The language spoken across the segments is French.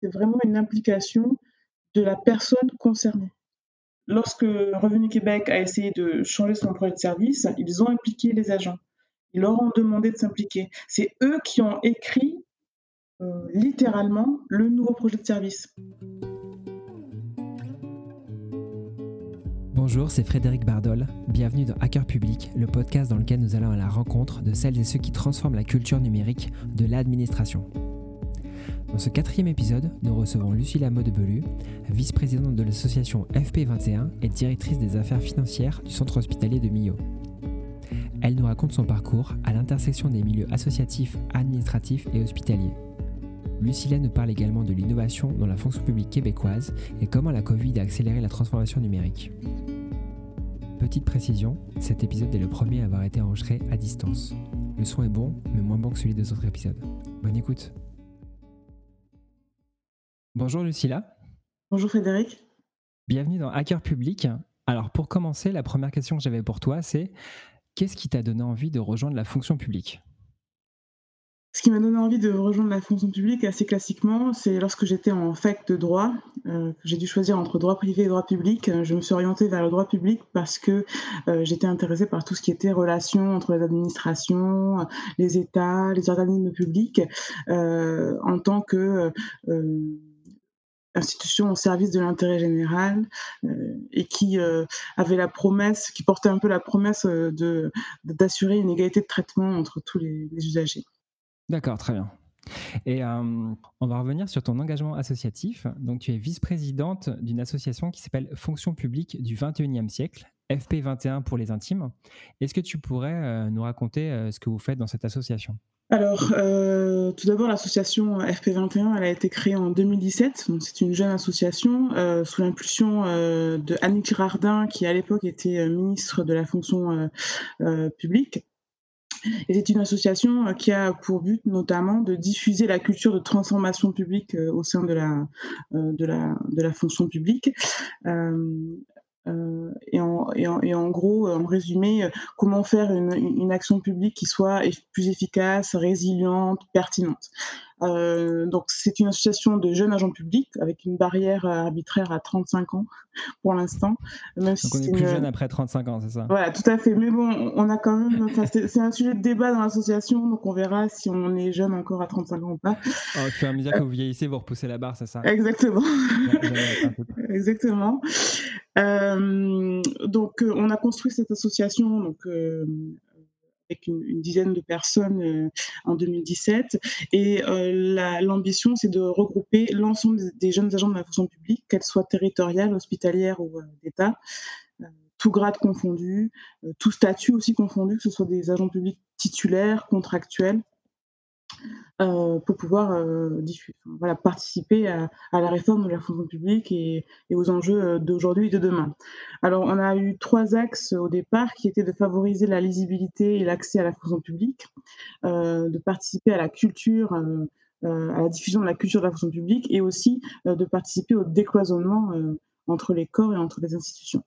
c'est vraiment une implication de la personne concernée. Lorsque Revenu Québec a essayé de changer son projet de service, ils ont impliqué les agents. Ils leur ont demandé de s'impliquer. C'est eux qui ont écrit euh, littéralement le nouveau projet de service. Bonjour, c'est Frédéric Bardol. Bienvenue dans Hacker Public, le podcast dans lequel nous allons à la rencontre de celles et ceux qui transforment la culture numérique de l'administration. Dans ce quatrième épisode, nous recevons Lucilla Modebelu, vice-présidente de l'association FP21 et directrice des affaires financières du centre hospitalier de Millau. Elle nous raconte son parcours à l'intersection des milieux associatifs, administratifs et hospitaliers. Lucilla nous parle également de l'innovation dans la fonction publique québécoise et comment la Covid a accéléré la transformation numérique. Petite précision, cet épisode est le premier à avoir été enregistré à distance. Le son est bon, mais moins bon que celui des autres épisodes. Bonne écoute Bonjour Lucilla. Bonjour Frédéric. Bienvenue dans Hacker Public. Alors pour commencer, la première question que j'avais pour toi, c'est qu'est-ce qui t'a donné envie de rejoindre la fonction publique? Ce qui m'a donné envie de rejoindre la fonction publique assez classiquement, c'est lorsque j'étais en fac de droit, euh, j'ai dû choisir entre droit privé et droit public. Je me suis orientée vers le droit public parce que euh, j'étais intéressée par tout ce qui était relations entre les administrations, les États, les organismes publics, euh, en tant que institution au service de l'intérêt général euh, et qui euh, avait la promesse, qui portait un peu la promesse euh, de d'assurer une égalité de traitement entre tous les, usagers. D'accord, très bien. Et on va revenir sur ton engagement associatif. Donc, tu es vice-présidente d'une association qui s'appelle Fonction publique du 21e siècle, FP21 pour les intimes. Est-ce que tu pourrais nous raconter ce que vous faites dans cette association? Alors, euh, tout d'abord, l'association FP21, elle a été créée en 2017. Donc, c'est une jeune association euh, sous l'impulsion euh, de Annick Girardin, qui à l'époque était ministre de la fonction publique. Et c'est une association qui a pour but notamment de diffuser la culture de transformation publique au sein de la, de la, de la fonction publique. Et, en, et, en, gros, en résumé, euh, comment faire une, action publique qui soit plus efficace, résiliente, pertinente. Euh, donc c'est une association de jeunes agents publics avec une barrière arbitraire à 35 ans pour l'instant. donc on est plus jeune après 35 ans, c'est ça? Voilà, tout à fait. Mais bon, on a quand même. c'est un sujet de débat dans l'association, donc on verra si on est jeune encore à 35 ans ou pas. Fur et à mesure que vous vieillissez, vous repoussez la barre, c'est ça? Exactement. Exactement. Euh, donc, euh, on a construit cette association donc, euh, avec une, dizaine de personnes en 2017. Et l'ambition, c'est de regrouper l'ensemble des, jeunes agents de la fonction publique, qu'elles soient territoriales, hospitalières ou d'État, tout grade confondu, tout statut aussi confondu, que ce soit des agents publics titulaires, contractuels, euh, pour pouvoir euh, participer à, la réforme de la fonction publique et, aux enjeux euh, d'aujourd'hui et de demain. Alors, on a eu trois axes au départ qui étaient de favoriser la lisibilité et l'accès à la fonction publique, de participer à la culture, à la diffusion de la culture de la fonction publique et aussi de participer au décloisonnement entre les corps et entre les institutions.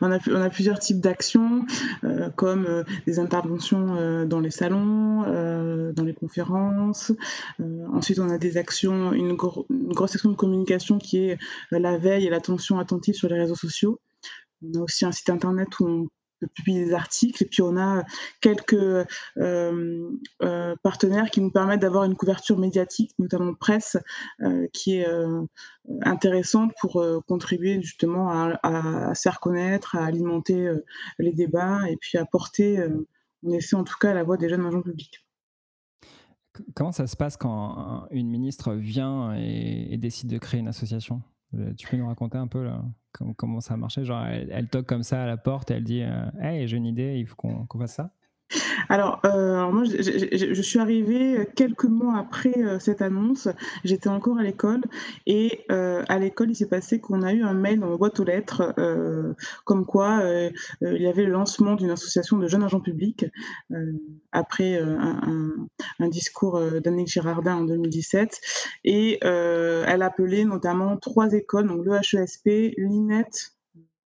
On a, plusieurs types d'actions, euh, comme euh, des interventions euh, dans les salons, dans les conférences. ensuite, on a des actions, une, une, grosse action de communication qui est la veille et l'attention attentive sur les réseaux sociaux. On a aussi un site internet où on publier des articles. Et puis on a quelques euh, euh, partenaires qui nous permettent d'avoir une couverture médiatique, notamment presse, euh, qui est intéressante pour contribuer justement à, se faire connaître, à alimenter les débats et puis à porter, on essaie en tout cas, la voix des jeunes agents publics. Comment ça se passe quand une ministre vient et décide de créer une association? Tu peux nous raconter un peu là, comment, ça a marché? Genre, elle, toque comme ça à la porte et elle dit euh, Hey, j'ai une idée, il faut qu'on fasse ça? Alors, euh, moi, je, suis arrivée quelques mois après euh, cette annonce. J'étais encore à l'école et euh, à l'école, il s'est passé qu'on a eu un mail dans ma boîte aux lettres comme quoi il y avait le lancement d'une association de jeunes agents publics après un, discours d'Annick Girardin en 2017. Et elle appelait notamment trois écoles, donc le HESP, l'INET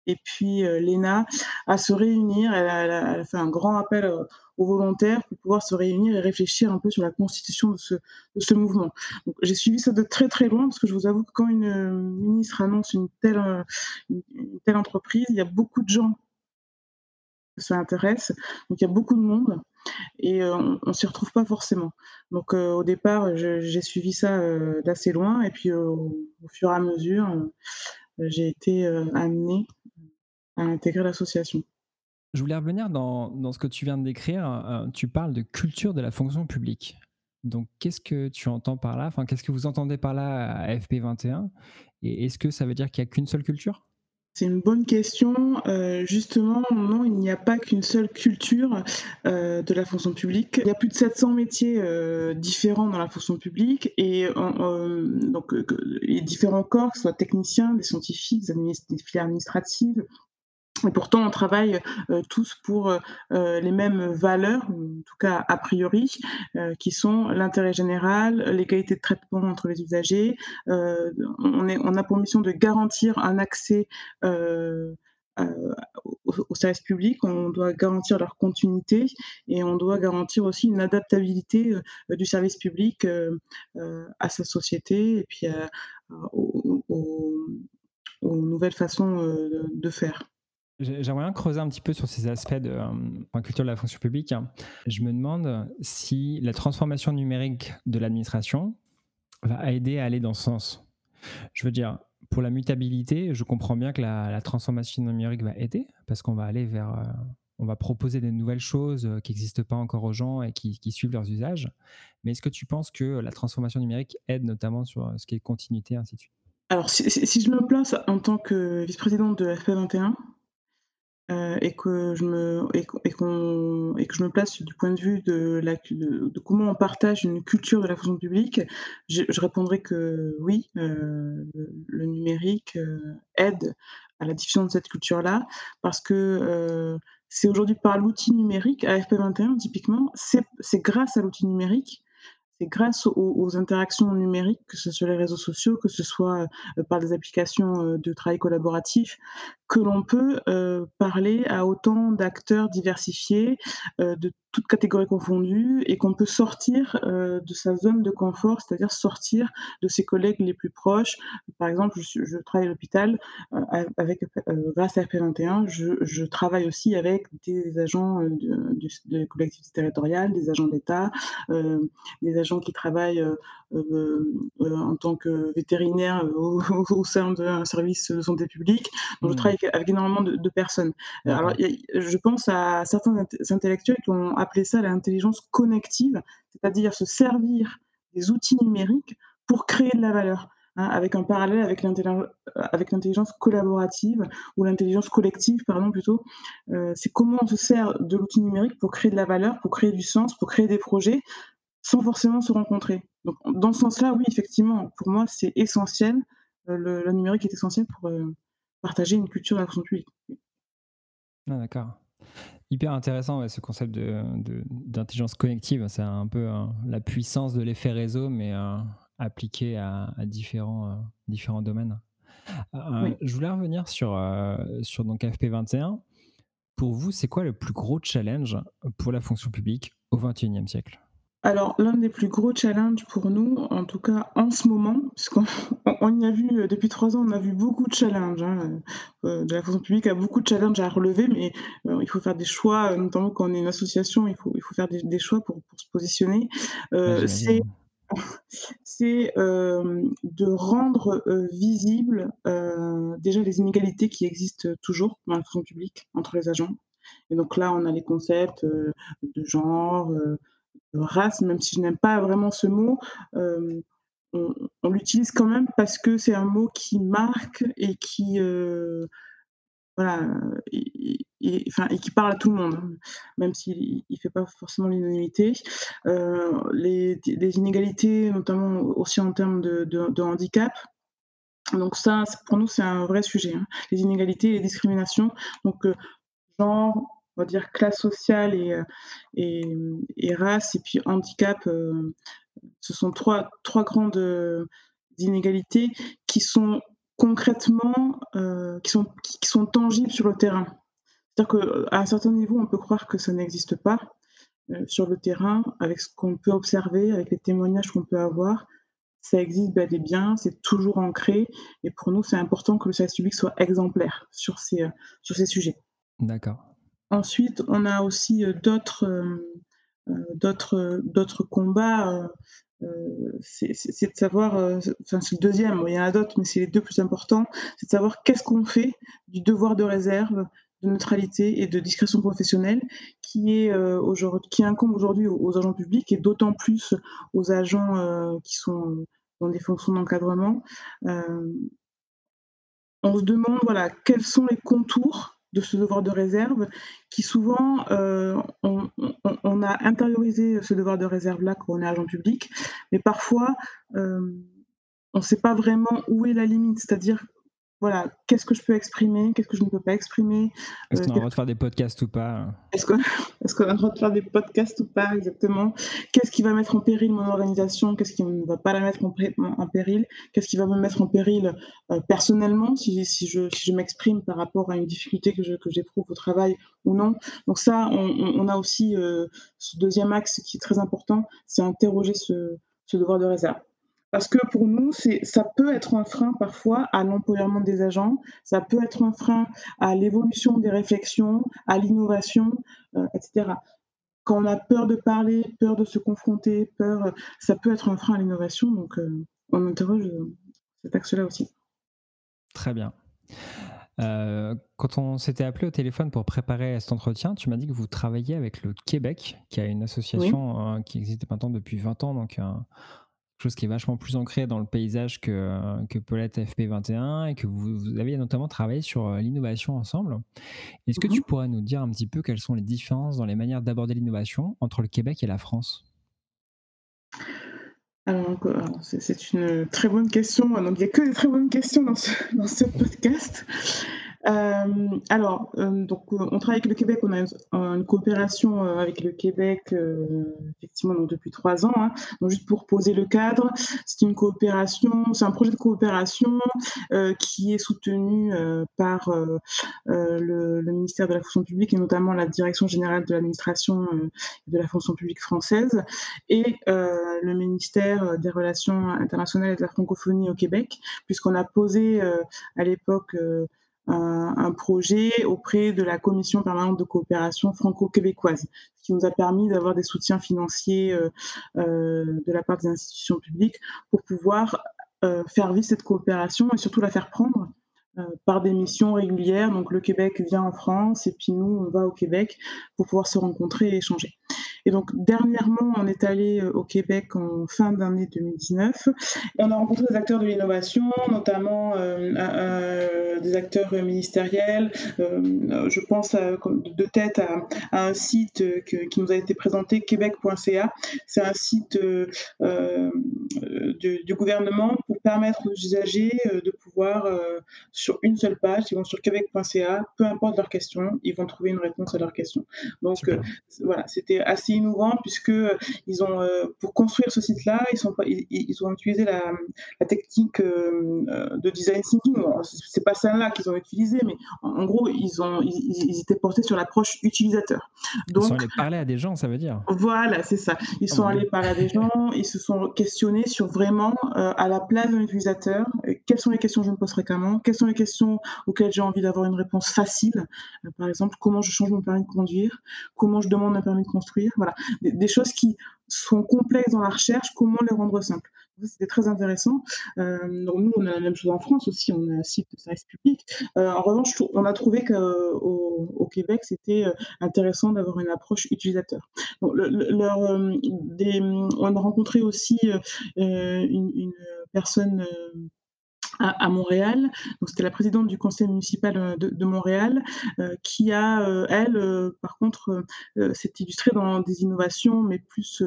et puis l'ENA à se réunir. Elle a, fait un grand appel aux volontaires pour pouvoir se réunir et réfléchir un peu sur la constitution de ce, mouvement. J'ai suivi ça de très très loin parce que je vous avoue que quand une ministre annonce une telle, entreprise, il y a beaucoup de gens que ça intéresse. Donc il y a beaucoup de monde et euh, on, on s'y retrouve pas forcément. Donc euh, au départ, j'ai suivi ça euh, d'assez loin et puis au fur et à mesure, j'ai été amenée à intégrer l'association. Je voulais revenir dans, dans, ce que tu viens de décrire. tu parles de culture de la fonction publique. Donc, qu'est-ce que tu entends par là? Enfin, qu'est-ce que vous entendez par là à FP21 Et est-ce que ça veut dire qu'il n'y a qu'une seule culture? C'est une bonne question. Euh, justement, non, il n'y a pas qu'une seule culture euh, de la fonction publique. Il y a plus de 700 métiers euh, différents dans la fonction publique et donc les différents corps, que ce soit techniciens, des scientifiques, des filières administratives, et pourtant, on travaille euh, tous pour euh, euh, les mêmes valeurs, en tout cas a priori, qui sont l'intérêt général, l'égalité de traitement entre les usagers. on, a pour mission de garantir un accès au, au, service public, on doit garantir leur continuité et on doit garantir aussi une adaptabilité du service public à sa société et puis aux, aux, nouvelles façons de faire. J'aimerais bien creuser un petit peu sur ces aspects de euh, culture de la fonction publique. Je me demande si la transformation numérique de l'administration va aider à aller dans ce sens. Je veux dire, pour la mutabilité, je comprends bien que la, transformation numérique va aider parce qu'on va aller vers, euh, on va proposer des nouvelles choses qui n'existent pas encore aux gens et qui, qui suivent leurs usages. Mais est-ce que tu penses que la transformation numérique aide notamment sur ce qui est continuité, ainsi de suite? Alors, si, si, je me place en tant que vice-présidente de FP21, euh, et que je me et et que je me place du point de vue de la de comment on partage une culture de la fonction publique, je répondrai que oui, heu, le numérique, heu, aide à la diffusion de cette culture-là parce que, c'est aujourd'hui par l'outil numérique, AFP21 typiquement, c'est grâce à l'outil numérique c'est grâce aux, interactions numériques, que ce soit les réseaux sociaux, que ce soit euh, par des applications euh, de travail collaboratif, que l'on peut euh, parler à autant d'acteurs diversifiés, euh, de toutes catégories confondues, et qu'on peut sortir euh, de sa zone de confort, c'est-à-dire sortir de ses collègues les plus proches. Par exemple, je, travaille à l'hôpital avec grâce à FP21, je, travaille aussi avec des agents de, de collectivités territoriales, des agents d'État, des agents qui travaillent en tant que vétérinaire au, au sein d'un service de santé publique. Donc, mmh. je travaille avec, énormément de, de personnes. Alors, y a, je pense à certains intellectuels qui ont appelé ça l'intelligence connective, c'est-à-dire se servir des outils numériques pour créer de la valeur. Hein, avec un parallèle avec l'intelligence collaborative ou l'intelligence collective, pardon, plutôt. Euh, c'est comment on se sert de l'outil numérique pour créer de la valeur, pour créer du sens, pour créer des projets, sans forcément se rencontrer. Donc, dans ce sens-là, oui, effectivement, pour moi, c'est essentiel. Euh, le, le, numérique est essentiel pour, euh, partager une culture d'action publique. Ah, d'accord. Hyper intéressant ouais, ce concept d'intelligence de, connective. C'est un peu euh, la puissance de l'effet réseau, mais euh, appliqué à, à différents, euh, différents domaines. Euh, oui. Je voulais revenir sur, sur donc FP21. Pour vous, c'est quoi le plus gros challenge pour la fonction publique au XXIe siècle? Alors, l'un des plus gros challenges pour nous, en tout cas en ce moment, puisqu'on on y a vu euh, depuis trois ans, on a vu beaucoup de challenges, hein, euh, de la fonction publique a beaucoup de challenges à relever, mais euh, il faut faire des choix, notamment quand on est une association, il faut, il faut faire des, des choix pour, pour, se positionner. Euh, c'est c'est euh, de rendre euh, visible euh, déjà les inégalités qui existent toujours dans la fonction publique entre les agents. Et donc là, on a les concepts de genre, race, même si je n'aime pas vraiment ce mot, euh, on, l'utilise quand même parce que c'est un mot qui marque et qui, euh, voilà, et, qui parle à tout le monde, même s'il ne fait pas forcément l'unanimité. Euh, les, inégalités, notamment aussi en termes de, handicap. Donc ça, pour nous, c'est un vrai sujet. Hein. Les inégalités, les discriminations. Donc genre, on va dire classe sociale et, euh, et, et race, et puis handicap, euh, ce sont trois, trois grandes euh, inégalités qui sont concrètement qui, sont, qui sont tangibles sur le terrain. C'est-à-dire qu'à un certain niveau, on peut croire que ça n'existe pas sur le terrain, avec ce qu'on peut observer, avec les témoignages qu'on peut avoir. Ça existe bel et bien, c'est toujours ancré. Et pour nous, c'est important que le service public soit exemplaire sur ces, sur ces sujets. D'accord. Ensuite, on a aussi d'autres d'autres d'autres combats. c'est de savoir, enfin c'est le deuxième, il y en a d'autres, mais c'est les deux plus importants, c'est de savoir qu'est-ce qu'on fait du devoir de réserve, de neutralité et de discrétion professionnelle qui est qui incombe aujourd'hui aux, agents publics et d'autant plus aux agents qui sont dans des fonctions d'encadrement. on se demande voilà quels sont les contours de ce devoir de réserve, qui souvent, euh, on, a intériorisé ce devoir de réserve-là quand on est agent public, mais parfois, euh, on ne sait pas vraiment où est la limite, c'est-à-dire voilà, qu'est-ce que je peux exprimer, qu'est-ce que je ne peux pas exprimer. Est-ce qu'on a le droit de faire des podcasts ou pas Est-ce qu'on a le droit de faire des podcasts ou pas, exactement? Qu'est-ce qui va mettre en péril mon organisation? Qu'est-ce qui ne va pas la mettre en, péril? Qu'est-ce qui va me mettre en péril euh, personnellement, si, si, je, si je m'exprime par rapport à une difficulté que j'éprouve que au travail ou non? Donc ça, on, a aussi euh, ce deuxième axe qui est très important, c'est interroger ce, ce devoir de réserve. Parce que pour nous, ça peut être un frein parfois à l'employement des agents, ça peut être un frein à l'évolution des réflexions, à l'innovation, euh, etc. Quand on a peur de parler, peur de se confronter, peur, ça peut être un frein à l'innovation. Donc, euh, on interroge euh, cet axe-là aussi. Très bien. quand on s'était appelé au téléphone pour préparer cet entretien, tu m'as dit que vous travailliez avec le Québec, qui a une association qui existe maintenant depuis 20 ans, donc chose qui est vachement plus ancrée dans le paysage que, euh, que peut l'être FP21 et que vous, vous, avez notamment travaillé sur euh, l'innovation ensemble. Est-ce que tu mmh pourrais nous dire un petit peu quelles sont les différences dans les manières d'aborder l'innovation entre le Québec et la France? Alors, c'est une très bonne question. Donc, il n'y a que des très bonnes questions dans ce, dans ce podcast. Euh, alors, euh, donc, euh, on travaille avec le Québec, on a une, coopération avec le Québec, effectivement, depuis trois ans. Hein. Donc, juste pour poser le cadre, c'est une coopération, c'est un projet de coopération qui est soutenu par le, ministère de la fonction publique et notamment la Direction générale de l'administration de la fonction publique française et le ministère des Relations internationales et de la francophonie au Québec, puisqu'on a posé à l'époque un, projet auprès de la Commission permanente de coopération franco-québécoise, ce qui nous a permis d'avoir des soutiens financiers euh, euh, de la part des institutions publiques pour pouvoir euh, faire vivre cette coopération et surtout la faire prendre par des missions régulières. Donc le Québec vient en France et puis nous, on va au Québec pour pouvoir se rencontrer et échanger. Et donc, dernièrement, on est allé euh, au Québec en fin d'année 2019 et on a rencontré des acteurs de l'innovation, notamment euh, euh, des acteurs ministériels. je pense de tête à, un site qui nous a été présenté, québec.ca. C'est un site du, gouvernement pour permettre aux usagers de pouvoir, sur une seule page, ils vont sur québec.ca, peu importe leur question, ils vont trouver une réponse à leur question. Donc, voilà, c'était assez innovant puisque euh, ils ont, euh, pour construire ce site-là, ils, sont, ils, ils ont utilisé la, la technique euh, de design thinking. C'est pas celle-là qu'ils ont utilisé, mais en, gros, ils, ont, ils, étaient portés sur l'approche utilisateur. Donc, ils sont allés parler à des gens, ça veut dire Voilà, c'est ça. Ils sont allés parler à des gens, ils se sont questionnés sur vraiment, à la place d'un utilisateur, quelles sont les questions que je me pose fréquemment, quelles sont les questions auxquelles j'ai envie d'avoir une réponse facile. par exemple, comment je change mon permis de conduire, comment je demande un permis de construire. Voilà des, choses qui sont complexes dans la recherche, comment les rendre simples. C'était très intéressant. Euh, nous, on a la même chose en France aussi, on a un site de service public. Euh, en revanche, on a trouvé qu'au au Québec, c'était euh, intéressant d'avoir une approche utilisateur. On a rencontré aussi une, personne à, Montréal. C'était la présidente du conseil municipal euh, de, Montréal euh, qui a, euh, elle, par contre, s'est illustrée dans des innovations, mais plus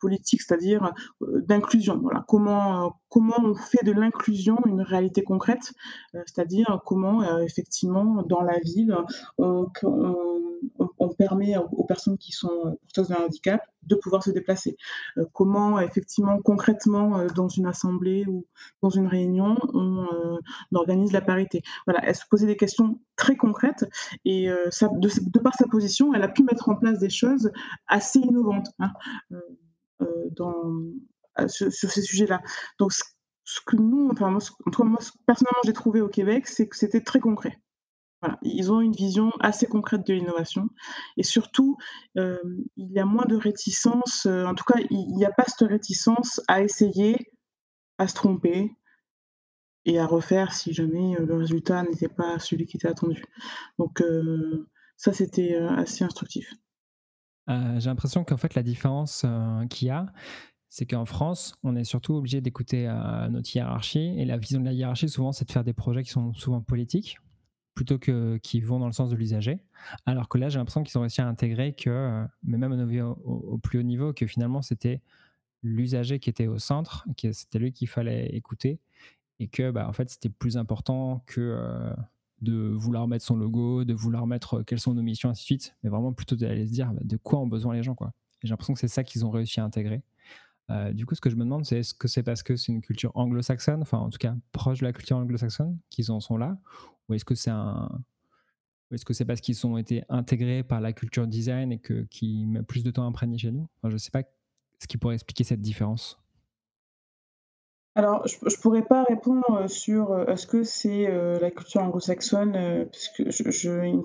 politiques, c'est-à-dire d'inclusion. Voilà, comment comment on fait de l'inclusion une réalité concrète, c'est-à-dire comment effectivement dans la ville on, permet aux, personnes qui sont porteuses d'un handicap de pouvoir se déplacer. comment effectivement concrètement dans une assemblée ou dans une réunion on, organise la parité? Voilà, elle se posait des questions très concrètes et de, par sa position, elle a pu mettre en place des choses assez innovantes hein, sur, ces sujets-là. Donc ce, que nous, enfin moi, moi personnellement j'ai trouvé au Québec, c'est que c'était très concret. Voilà, ils ont une vision assez concrète de l'innovation et surtout, il y a moins de réticence, en tout cas, il n'y a pas cette réticence à essayer, à se tromper et à refaire si jamais, le résultat n'était pas celui qui était attendu. Donc ça, c'était, assez instructif. j'ai l'impression qu'en fait, la différence, qu'il y a, c'est qu'en France, on est surtout obligé d'écouter, notre hiérarchie et la vision de la hiérarchie, souvent, c'est de faire des projets qui sont souvent politiques plutôt que qui vont dans le sens de l'usager. Alors que là, j'ai l'impression qu'ils ont réussi à intégrer que, mais même au, plus haut niveau, que finalement c'était l'usager qui était au centre, que c'était lui qu'il fallait écouter, et que bah, en fait c'était plus important que euh, de vouloir mettre son logo, de vouloir mettre euh, quelles sont nos missions, ainsi de suite, mais vraiment plutôt d'aller se dire bah, de quoi ont besoin les gens. Quoi. j'ai l'impression que c'est ça qu'ils ont réussi à intégrer. Euh, du coup, ce que je me demande, c'est est-ce que c'est parce que c'est une culture anglo-saxonne, enfin en tout cas proche de la culture anglo-saxonne, qu'ils en sont là, ou est-ce que c'est un, est-ce que c'est parce qu'ils ont été intégrés par la culture design et que qui met plus de temps à imprégner chez nous? Je ne sais pas ce qui pourrait expliquer cette différence. Alors, je ne pourrais pas répondre sur est-ce que c'est la culture anglo-saxonne, puisque je, je, il me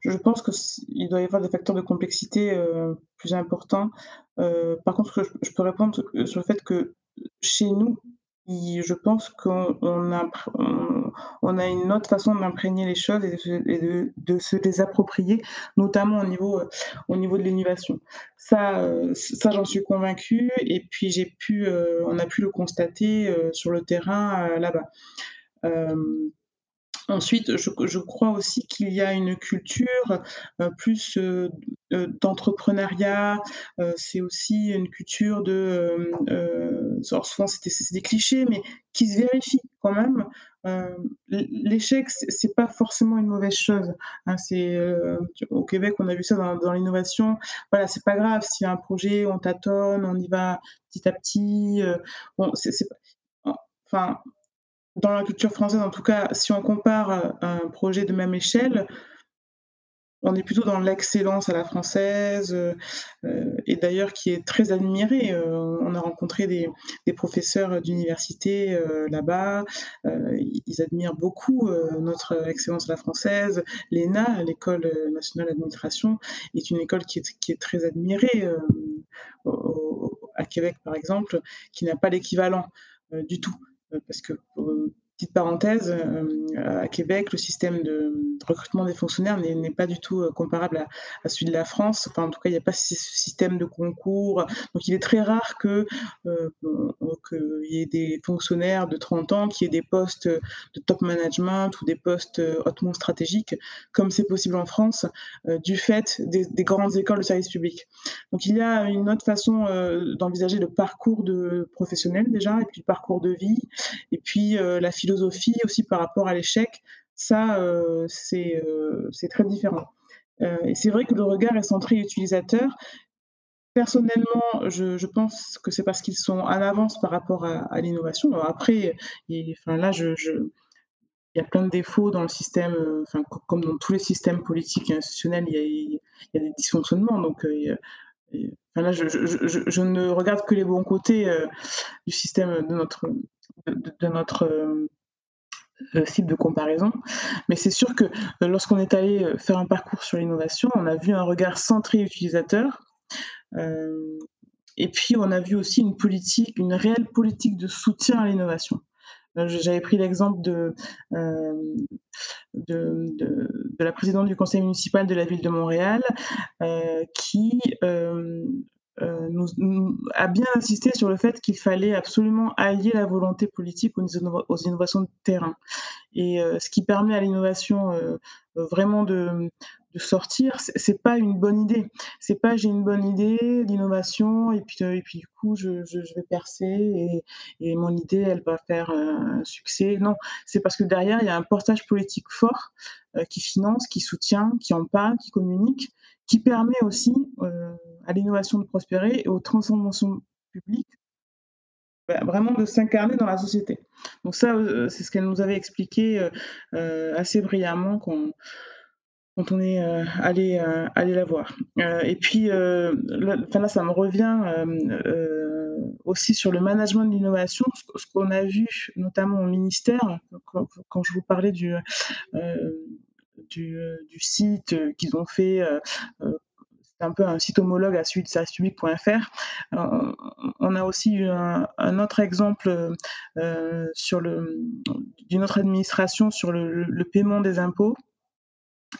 je pense qu'il doit y avoir des facteurs de complexité plus importants. par contre, je, peux répondre sur le fait que chez nous, je pense qu'on a, une autre façon d'imprégner les choses et, de, se les approprier, notamment au niveau, au niveau de l'innovation. Ça, ça j'en suis convaincue et puis j'ai pu, on a pu le constater sur le terrain là-bas. Ensuite, je, crois aussi qu'il y a une culture euh, plus euh, euh, d'entrepreneuriat. c'est aussi une culture de, souvent c'est des clichés, mais qui se vérifie quand même. L'échec, c'est pas forcément une mauvaise chose. Hein. c'est au Québec, on a vu ça dans, l'innovation. Voilà, c'est pas grave s'il y a un projet, on tâtonne, on y va petit à petit. bon, c'est, enfin dans la culture française, en tout cas, si on compare euh, un projet de même échelle, on est plutôt dans l'excellence à la française, euh, euh, et d'ailleurs qui est très admirée. on a rencontré des, professeurs d'université là-bas, ils admirent beaucoup notre excellence à la française. L'ENA, l'École nationale d'administration, est une école qui est, qui est très admirée à Québec, par exemple, qui n'a pas l'équivalent du tout. Parce que, euh, petite parenthèse, euh, à Québec, le système de recrutement des fonctionnaires n'est pas du tout comparable à, celui de la France. Enfin, en tout cas, il n'y a pas ce système de concours. Donc, il est très rare qu'il y ait des fonctionnaires de 30 ans qui aient des postes de top management ou des postes hautement stratégiques, comme c'est possible en France, du fait des, des, grandes écoles de service public. Donc, il y a une autre façon d'envisager le parcours de professionnel déjà, et puis le parcours de vie, et puis la philosophie aussi par rapport à l'échec. Ça, c'est très différent. et c'est vrai que le regard est centré utilisateur, Personnellement, je, pense que c'est parce qu'ils sont en avance par rapport à, l'innovation. Après, enfin, là, je, il y a plein de défauts dans le système, enfin, comme dans tous les systèmes politiques et institutionnels, il y a, des dysfonctionnements. Donc, enfin, là, je, ne regarde que les bons côtés du système de notre, de, notre cible de comparaison. Mais c'est sûr que lorsqu'on est allé faire un parcours sur l'innovation, on a vu un regard centré utilisateur euh, et puis, on a vu aussi une politique, une réelle politique de soutien à l'innovation. Euh, j'avais pris l'exemple euh, de, de, la présidente du conseil municipal de la ville de Montréal qui nous, a bien insisté sur le fait qu'il fallait absolument allier la volonté politique aux innovations de terrain. Et ce qui permet à l'innovation vraiment de de sortir, c'est pas une bonne idée. C'est pas j'ai une bonne idée d'innovation et puis et puis du coup je, vais percer et, et, mon idée elle va faire un succès. Non, c'est parce que derrière il y a un portage politique fort qui finance, qui soutient, qui en parle, qui communique, qui permet aussi à l'innovation de prospérer et aux transformations publiques vraiment de s'incarner dans la société. Donc ça, euh, c'est ce qu'elle nous avait expliqué euh, euh, assez brillamment quand, quand on est allé, allé la voir. et puis, là, là, ça me revient aussi sur le management de l'innovation, ce, qu'on a vu notamment au ministère, quand, quand je vous parlais du, du, du, site qu'ils ont fait un peu un site homologue à celui de. Euh, on a aussi eu un, autre exemple euh, sur le, d'une autre administration sur le, paiement des impôts.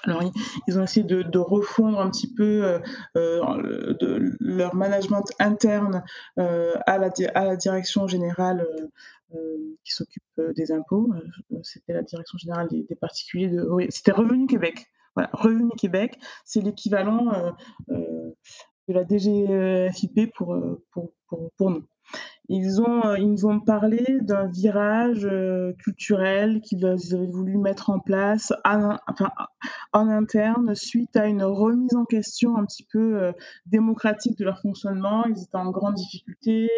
Alors, ils ont essayé de, refondre un petit peu euh, leur management interne à, la, à la direction générale qui s'occupe des impôts. C'était la direction générale des, particuliers de. Oui, c'était Revenu Québec. Voilà, Revenu Québec, c'est l'équivalent euh, euh, de la DGFIP pour, euh, pour nous. Ils, ont, ils nous ont parlé d'un virage culturel qu'ils avaient voulu mettre en place en, interne suite à une remise en question un petit peu démocratique de leur fonctionnement. Ils étaient en grande difficulté,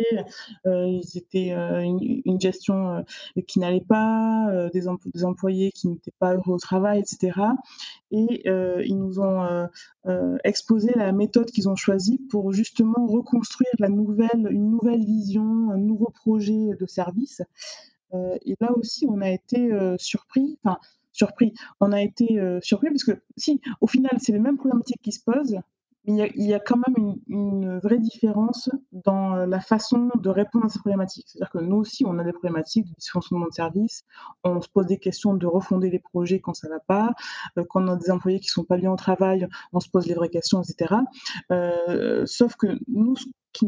ils étaient une, gestion qui n'allait pas, des, des, employés qui n'étaient pas heureux au travail, etc. Et ils nous ont exposé la méthode qu'ils ont choisie pour justement reconstruire la nouvelle, une nouvelle vision, un nouveau projet de service. et là aussi, on a été surpris, enfin surpris, on a été surpris parce que si, au final, c'est les mêmes problématiques qui se posent, mais il y, a, quand même une, vraie différence dans la façon de répondre à ces problématiques. C'est-à-dire que nous aussi, on a des problématiques de dysfonctionnement de service, on se pose des questions de refonder les projets quand ça ne va pas, quand on a des employés qui ne sont pas bien au travail, on se pose les vraies questions, etc. sauf que nous, qui,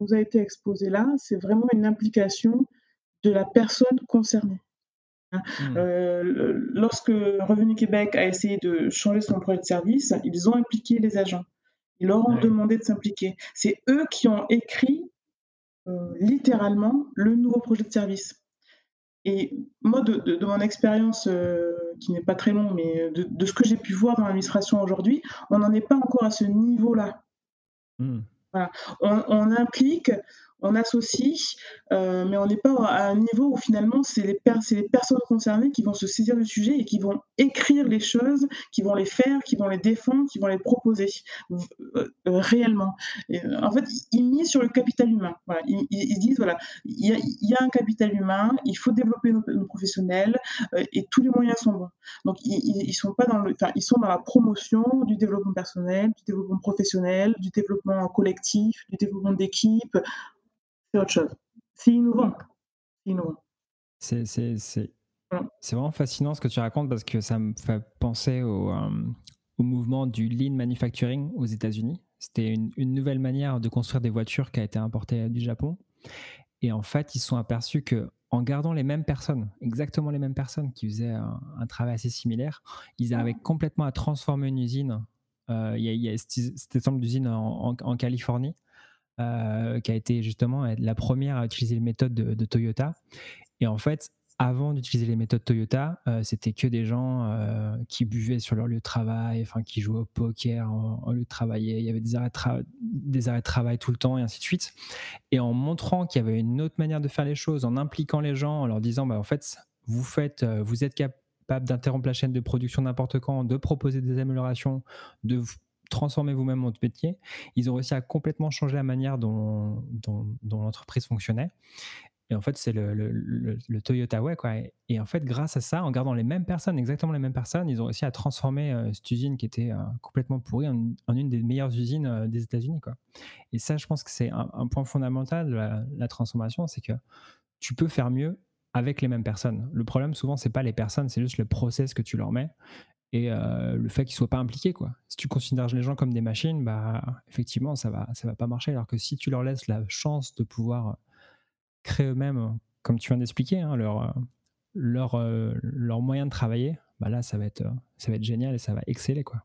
nous a été exposé là, c'est vraiment une implication de la personne concernée. Hein. Mmh. Euh, lorsque Revenu Québec a essayé de changer son projet de service, ils ont impliqué les agents. Ils leur ont demandé de s'impliquer. C'est eux qui ont écrit euh, littéralement le nouveau projet de service. Et moi, de, mon expérience, euh, qui n'est pas très longue, mais de, ce que j'ai pu voir dans l'administration aujourd'hui, on n'en est pas encore à ce niveau-là. Mmh. On, implique, on associe, euh, mais on n'est pas à un niveau où finalement c'est les, personnes concernées qui vont se saisir du sujet et qui vont écrire les choses, qui vont les faire, qui vont les défendre, qui vont les proposer euh, euh, réellement. en fait, ils misent sur le capital humain. Ils, disent voilà, il y, a un capital humain, il faut développer nos, professionnels et tous les moyens sont bons. Donc ils, sont pas dans le, ils sont dans la promotion du développement personnel, du développement professionnel, du développement collectif, du développement d'équipe c'est autre chose. C'est innovant. C'est mmh. C'est vraiment fascinant ce que tu racontes parce que ça me fait penser au, euh, au mouvement du lean manufacturing aux États-Unis. C'était une, une, nouvelle manière de construire des voitures qui a été importée du Japon. Et en fait, ils se sont aperçus que en gardant les mêmes personnes, exactement les mêmes personnes qui faisaient un, travail assez similaire, ils arrivaient complètement à transformer une usine. Euh, il y, a cet exemple d'usine en, en, Californie euh, qui a été justement la première à utiliser les méthodes de, Toyota. Et en fait, avant d'utiliser les méthodes Toyota, euh, c'était que des gens euh, qui buvaient sur leur lieu de travail, qui jouaient au poker en, lieu de travailler. Il y avait des arrêts, de des arrêts de travail tout le temps et ainsi de suite. Et en montrant qu'il y avait une autre manière de faire les choses, en impliquant les gens, en leur disant, bah, en fait, vous faites, vous êtes capable d'interrompre la chaîne de production n'importe quand, de proposer des améliorations, de transformer vous-même votre métier. Ils ont réussi à complètement changer la manière dont, l'entreprise fonctionnait. Et en fait, c'est le, Toyota Way. Quoi. Et, en fait, grâce à ça, en gardant les mêmes personnes, exactement les mêmes personnes, ils ont réussi à transformer euh, cette usine qui était euh, complètement pourrie en, une des meilleures usines euh, des États-Unis. Et ça, je pense que c'est un, point fondamental de la, la transformation, c'est que tu peux faire mieux avec les mêmes personnes. Le problème, souvent, c'est pas les personnes, c'est juste le process que tu leur mets et euh, le fait qu'ils soient pas impliqués quoi. Si tu considères les gens comme des machines, bah effectivement ça va ça va pas marcher. Alors que si tu leur laisses la chance de pouvoir créer eux-mêmes, comme tu viens d'expliquer, hein, leur leur, leur moyen de travailler, bah là, ça va, être, ça va être génial et ça va exceller. Quoi.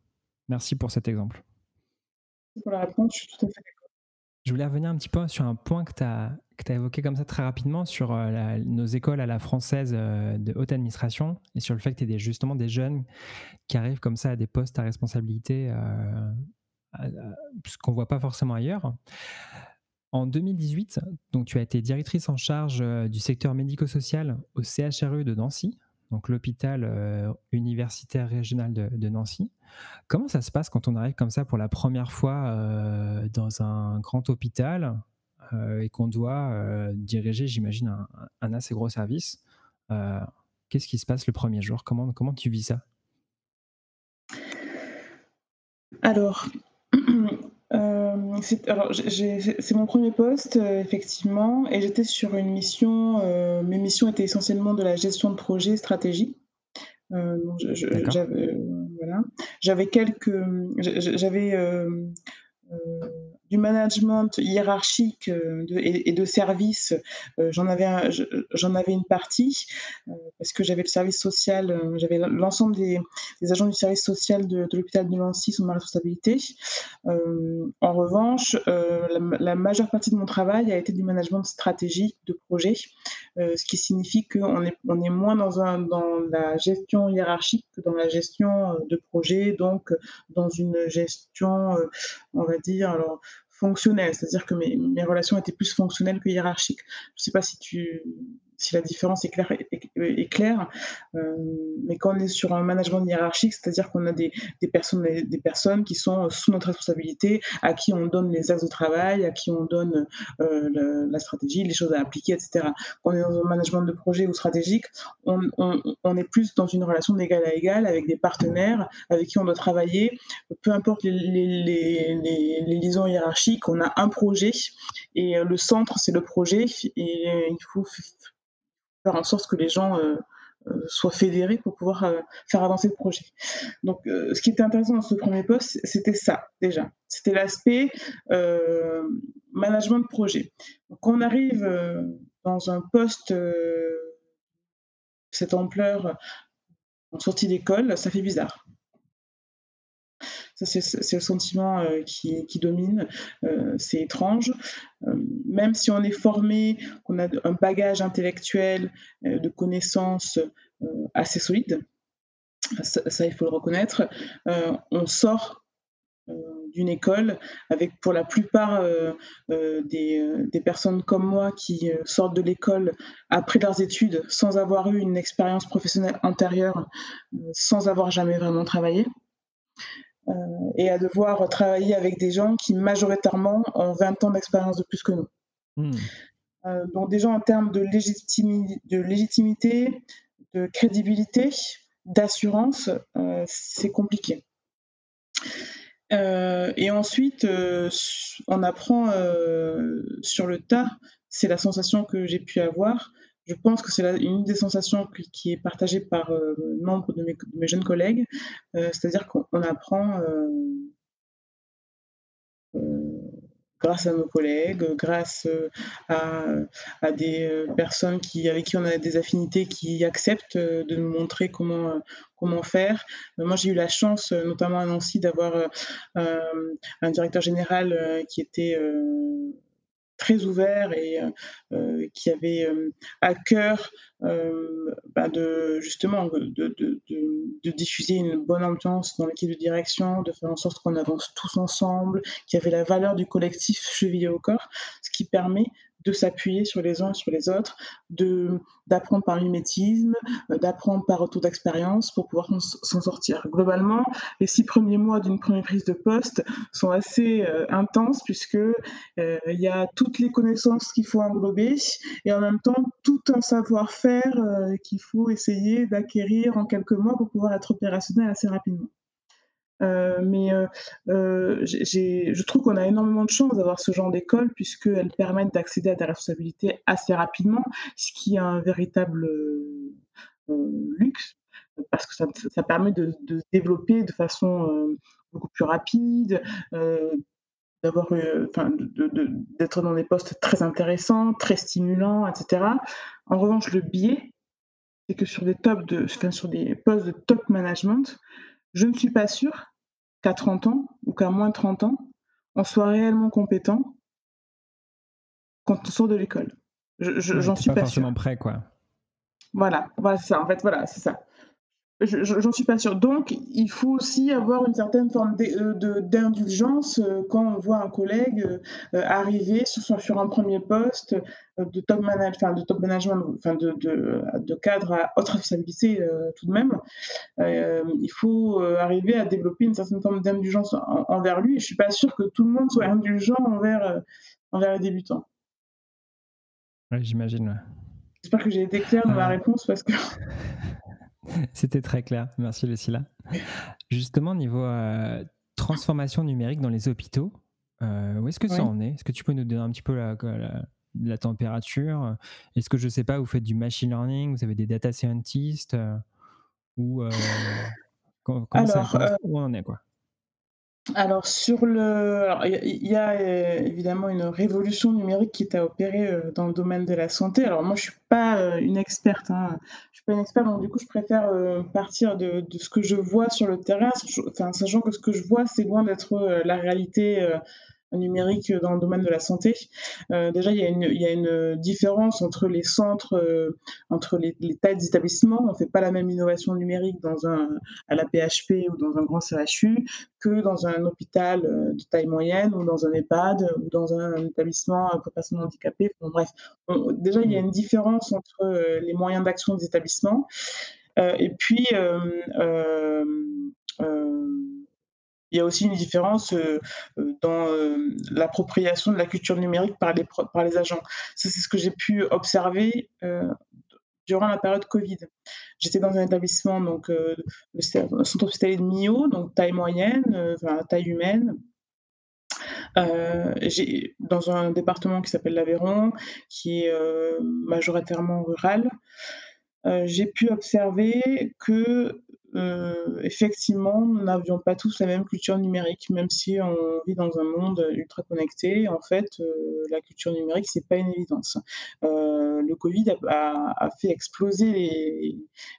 Merci pour cet exemple. Pour la réponse, je suis tout à fait d'accord. Je voulais revenir un petit peu sur un point que tu as, évoqué comme ça très rapidement sur nos écoles à la française de haute administration et sur le fait que tu es justement des jeunes qui arrivent comme ça à des postes à responsabilité, ce qu'on voit pas forcément ailleurs. En 2018, donc, tu as été directrice en charge du secteur médico-social au CHRU de Nancy, donc l'hôpital universitaire régional de, Nancy. Comment ça se passe quand on arrive comme ça pour la première fois dans un grand hôpital et qu'on doit diriger, j'imagine, un, un, assez gros service Qu'est-ce qui se passe le premier jour? Comment, comment tu vis ça? Alors, euh, c'est mon premier poste, euh, effectivement, et j'étais sur une mission, euh, mes missions étaient essentiellement de la gestion de projet, stratégie. j'avais quelques, j'avais, du management hiérarchique euh, et, de service, euh, j'en avais, avais une partie euh, parce que j'avais le service social, j'avais l'ensemble des, agents du service social de, l'hôpital de Nancy sous ma responsabilité. en revanche, la, majeure partie de mon travail a été du management stratégique de projet, ce qui signifie qu'on est, on est moins dans, un, dans la gestion hiérarchique que dans la gestion de projet, donc dans une gestion, on va dire, alors, fonctionnelle, c'est-à-dire que mes, mes, relations étaient plus fonctionnelles que hiérarchiques. Je ne sais pas si tu si la différence est claire, est, claire euh, mais quand on est sur un management hiérarchique, c'est-à-dire qu'on a des, des, personnes, des personnes qui sont sous notre responsabilité, à qui on donne les axes de travail, à qui on donne euh, la stratégie, les choses à appliquer, etc. Quand on est dans un management de projet ou stratégique, on est plus dans une relation d'égal à égal avec des partenaires avec qui on doit travailler, peu importe les, les, les, les liaisons hiérarchiques, on a un projet et le centre, c'est le projet et il faut faire en sorte que les gens euh, euh, soient fédérés pour pouvoir euh, faire avancer le projet. Donc, ce qui était intéressant dans ce premier poste, c'était ça déjà. C'était l'aspect management de projet. Quand on arrive dans un poste de cette ampleur en sortie d'école, ça fait bizarre. C'est le sentiment euh, qui, domine. Euh, c'est étrange. Euh, même si on est formé, qu'on a un bagage intellectuel, de connaissances assez solide, ça, il faut le reconnaître, on sort d'une école avec pour la plupart des, personnes comme moi qui sortent de l'école après leurs études sans avoir eu une expérience professionnelle antérieure, sans avoir jamais vraiment travaillé. Euh, et à devoir travailler avec des gens qui majoritairement ont 20 ans d'expérience de plus que nous. Euh, donc déjà en termes de, de légitimité, de crédibilité, d'assurance, euh, c'est compliqué. et ensuite, on apprend sur le tas, c'est la sensation que j'ai pu avoir, je pense que c'est une des sensations qui est partagée par euh, nombre de mes, jeunes collègues, euh, c'est-à-dire qu'on apprend euh, grâce à nos collègues, grâce à, des personnes avec qui on a des affinités, qui acceptent de nous montrer comment faire. moi, j'ai eu la chance, notamment à Nancy, d'avoir un directeur général qui était très ouvert et euh, euh, qui avait euh, à cœur bah, de justement de, de, diffuser une bonne ambiance dans l'équipe de direction, de faire en sorte qu'on avance tous ensemble, qui avait la valeur du collectif chevillé au corps, ce qui permet de s'appuyer sur les uns sur les autres, de d'apprendre par mimétisme, euh, d'apprendre par retour d'expérience pour pouvoir s'en sortir. Globalement, les six premiers mois d'une première prise de poste sont assez euh, intenses puisque euh, il y a toutes les connaissances qu'il faut englober et en même temps tout un savoir-faire qu'il faut essayer d'acquérir en quelques mois pour pouvoir être opérationnel assez rapidement. Euh, mais euh, euh, je trouve qu'on a énormément de chance d'avoir ce genre d'école puisqu'elles permettent d'accéder à des responsabilités assez rapidement, ce qui est un véritable luxe parce que ça, permet de, se développer de façon beaucoup plus rapide, d'avoir, d'être dans des postes très intéressants, très stimulants, etc. En revanche, le biais c'est que sur des postes de top management, je ne suis pas sûre qu'à 30 ans ou qu'à moins de 30 ans, on soit réellement compétent quand on sort de l'école. Je je j'en tu suis pas pas sûre. forcément prêt, quoi. Voilà, voilà, c'est ça, en fait, voilà, c'est ça. Je je j'en suis pas sûre. Donc il faut aussi avoir une certaine forme de d'indulgence, heu, quand on voit un collègue, heu, arriver sur sur un 1er poste, de top manage enfin de top management, enfin de de de cadre à haute responsabilité, heu, tout de même. Il faut, arriver à développer une certaine forme d'indulgence en envers lui et je suis pas sûre que tout le monde soit indulgent envers, envers les débutants. Ouais, j'imagine, ouais. J'espère que j'ai été claire dans ma réponse parce que c'était très clair. Merci, Lucilla. Justement, niveau, heu, transformation numérique dans les hôpitaux, heu, où est-ce que ça en est? Est-ce que tu peux nous donner un petit peu la co la la température? Est-ce que, je sais pas, vous faites du machine learning, vous avez des data scientists, heu, ou, comment ça Alors, comment où on en est, quoi? Alors sur le il y a heu, évidemment une révolution numérique qui est à opérer, heu, dans le domaine de la santé. Alors moi je suis pas, heu, une experte, hein, je suis pas une experte donc du coup je préfère, partir de de ce que je vois sur le terrain, sachant que ce que je vois c'est loin d'être, la réalité, numérique, dans le domaine de la santé. Heu, déjà il y a une différence entre les centres, heu, entre les les tailles des établissements. On fait pas la même innovation numérique dans un à l'AP-HP ou dans un grand CHU que dans un hôpital, heu, de taille moyenne ou dans un EHPAD ou dans un établissement pour personnes handicapées. Bon bref, déjà il y a une différence entre, les moyens d'action des établissements, et puis, il y a aussi une différence, heu heu, dans, hem, l'appropriation de la culture numérique par les par agents. Ça, c'est ce que j'ai pu observer, durant la période covid. J'étais dans un établissement donc, le centre hospitalier de Millau, donc taille moyenne, taille humaine. J'ai dans un département qui s'appelle l'Aveyron, qui est, majoritairement rural. J'ai pu observer que, heu, effectivement, nous n'avions pas tous la même culture numérique, même si on vit dans un monde ultra connecté. En fait, heu, la culture numérique, c'est pas une évidence. Heu, le covid a fait exploser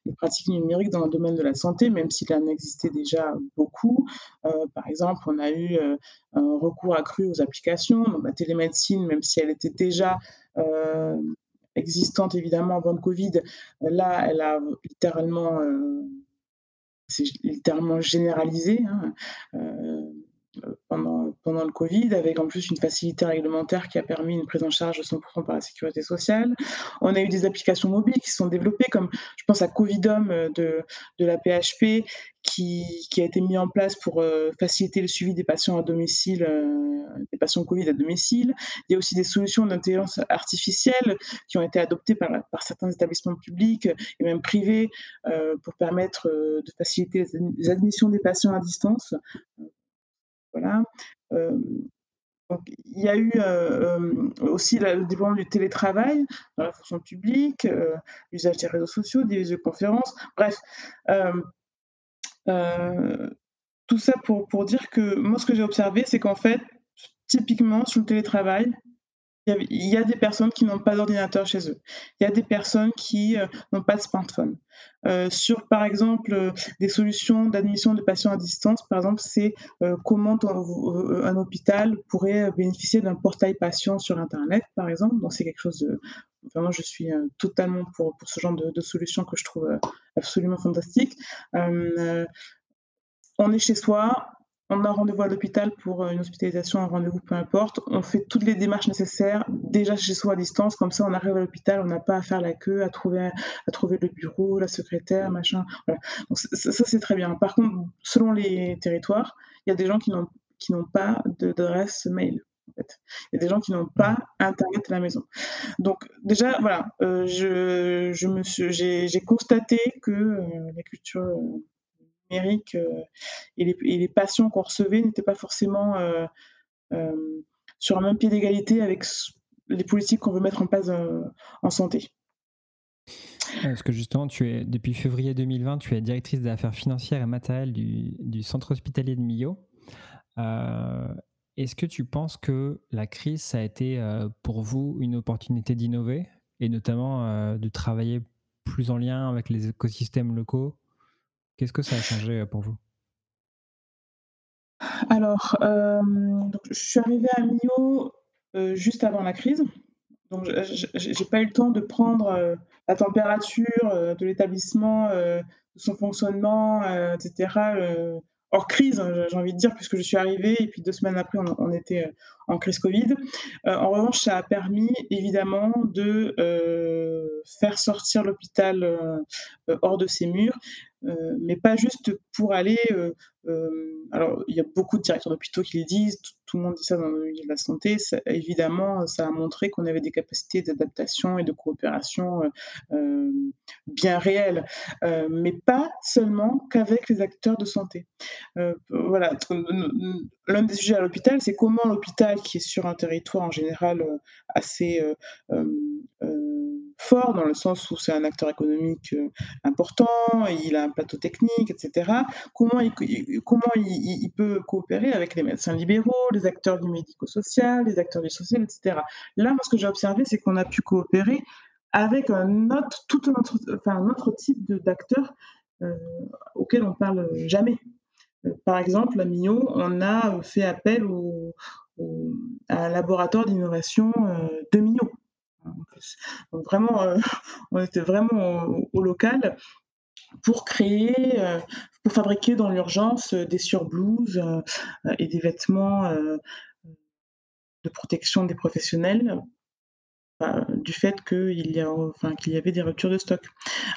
les pratiques numériques dans le domaine de la santé, même s'il en existait déjà beaucoup. Par exemple, on a eu, un recours accru aux applications, la télémédecine, même si elle était déjà, existante évidemment avant le covid, Là, elle a littéralement, c'est littéralement généralisé, hein, heu, pendant pendant le covid, avec en plus une facilité réglementaire qui a permis une prise en charge de 100 par la sécurité sociale. On a eu des applications mobiles qui sont développées comme je pense à Covidom, heu, de de la PHP qui a été mis en place pour, heu, faciliter le suivi des patients à domicile, des patients Covid à domicile. Il y a aussi des solutions d'intelligence artificielle qui ont été adoptées par certains établissements publics et même privés, pour permettre, de faciliter les admissions des patients à distance. Voilà. Donc il y a eu, aussi le développement du télétravail dans la fonction publique, l'usage des réseaux sociaux, des visioconférences. Bref, tout ça pour pour dire que moi, ce que j'ai observé, c'est qu'en fait, typiquement sur le télétravail, il y a des personnes qui n'ont pas d'ordinateur chez eux. Il y a des personnes qui, heu, n'ont pas de smartphone. Heu, sur, par exemple, heu, des solutions d'admission de patients à distance, par exemple, c'est, comment un hôpital pourrait, bénéficier d'un portail patient sur internet, par exemple. Donc c'est quelque chose de vraiment je suis, totalement pour ce genre de de solution que je trouve, absolument fantastique. On est chez soi, on a rendez-vous à l'hôpital pour, heu, une hospitalisation, un rendez-vous, peu importe. On fait toutes les démarches nécessaires déjà chez soi à distance, comme ça on arrive à l'hôpital, on n'a pas à faire la queue, à trouver à trouver le bureau, la secrétaire, machin, ça c'est très bien. Par contre, selon les territoires, il y a des gens qui n'ont pas d'adresse mail. Il y a des gens qui n'ont pas internet à la maison. Donc déjà voilà, heu, je je j'ai constaté que, heu, la culture, heu numérique, heu, et les patients qu'on recevait n'étaient pas forcément, heu, hem, sur un même pied d'égalité avec les politiques qu'on veut mettre en place, en santé. Parce que justement, depuis février 2020, tu es directrice des affaires financières et matérielles du centre hospitalier de Millau. Est-ce que tu penses que la crise, a été, pour vous une opportunité d'innover et notamment, de travailler plus en lien avec les écosystèmes locaux. Qu'est-ce que ça a changé pour vous? Alors, je suis arrivée à Millau juste avant la crise. Donc j'ai pas eu le temps de prendre la température de l'établissement, de son fonctionnement, etc hors crise, hein, j'ai envie de dire, puisque je suis arrivée et puis deux semaines après, on, était euh, en crise Covid. Euh, en revanche, ça a permis évidemment de euh, faire sortir l'hôpital hors de ses murs, mais pas juste pour aller euh, alors, il y a beaucoup de directeurs d'hôpitaux qui le disent, tout, le monde dit ça dans le milieu de la santé. évidemment, ça a montré qu'on avait des capacités d'adaptation et de coopération euh, euh, bien réelles, mais pas seulement qu'avec les acteurs de santé. voilà, l'un des sujets à l'hôpital, c'est comment l'hôpital, qui est sur un territoire en général assez fort dans le sens où c'est un acteur économique euh, important, il a un plateau technique, etc. Comment il, comment il, peut coopérer avec les médecins libéraux, les acteurs du médico-social, les acteurs du social, etc. Là, moi, ce que j'ai observé, c'est qu'on a pu coopérer avec un autre, tout un autre, enfin, un autre type d'acteurs euh, auquel on parle jamais. Euh, par exemple, à Mignon, on a fait appel au, à un laboratoire d'innovation de Donc vraiment, euh, on était vraiment au, local pour créer, euh, pour fabriquer dans l'urgence euh, des surblouses et des vêtements de protection des professionnels du fait qu'il y, enfin, y avait des ruptures de stock.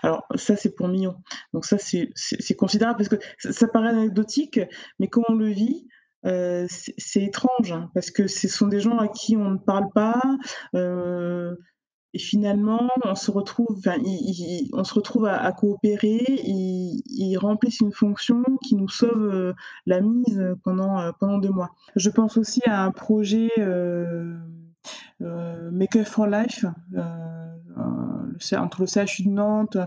Alors ça c'est pour Millon. Donc ça c'est, considérable parce que ça, paraît anecdotique, mais quand on le vit, c'est, étrange hein, parce que ce sont des gens à qui on ne parle pas. Et finalement, on se retrouve, on se retrouve à, coopérer. Ils, remplissent une fonction qui nous sauve euh, la mise pendant, euh, pendant deux mois. Je pense aussi à un projet euh, Maker for Life entre le CHU de Nantes,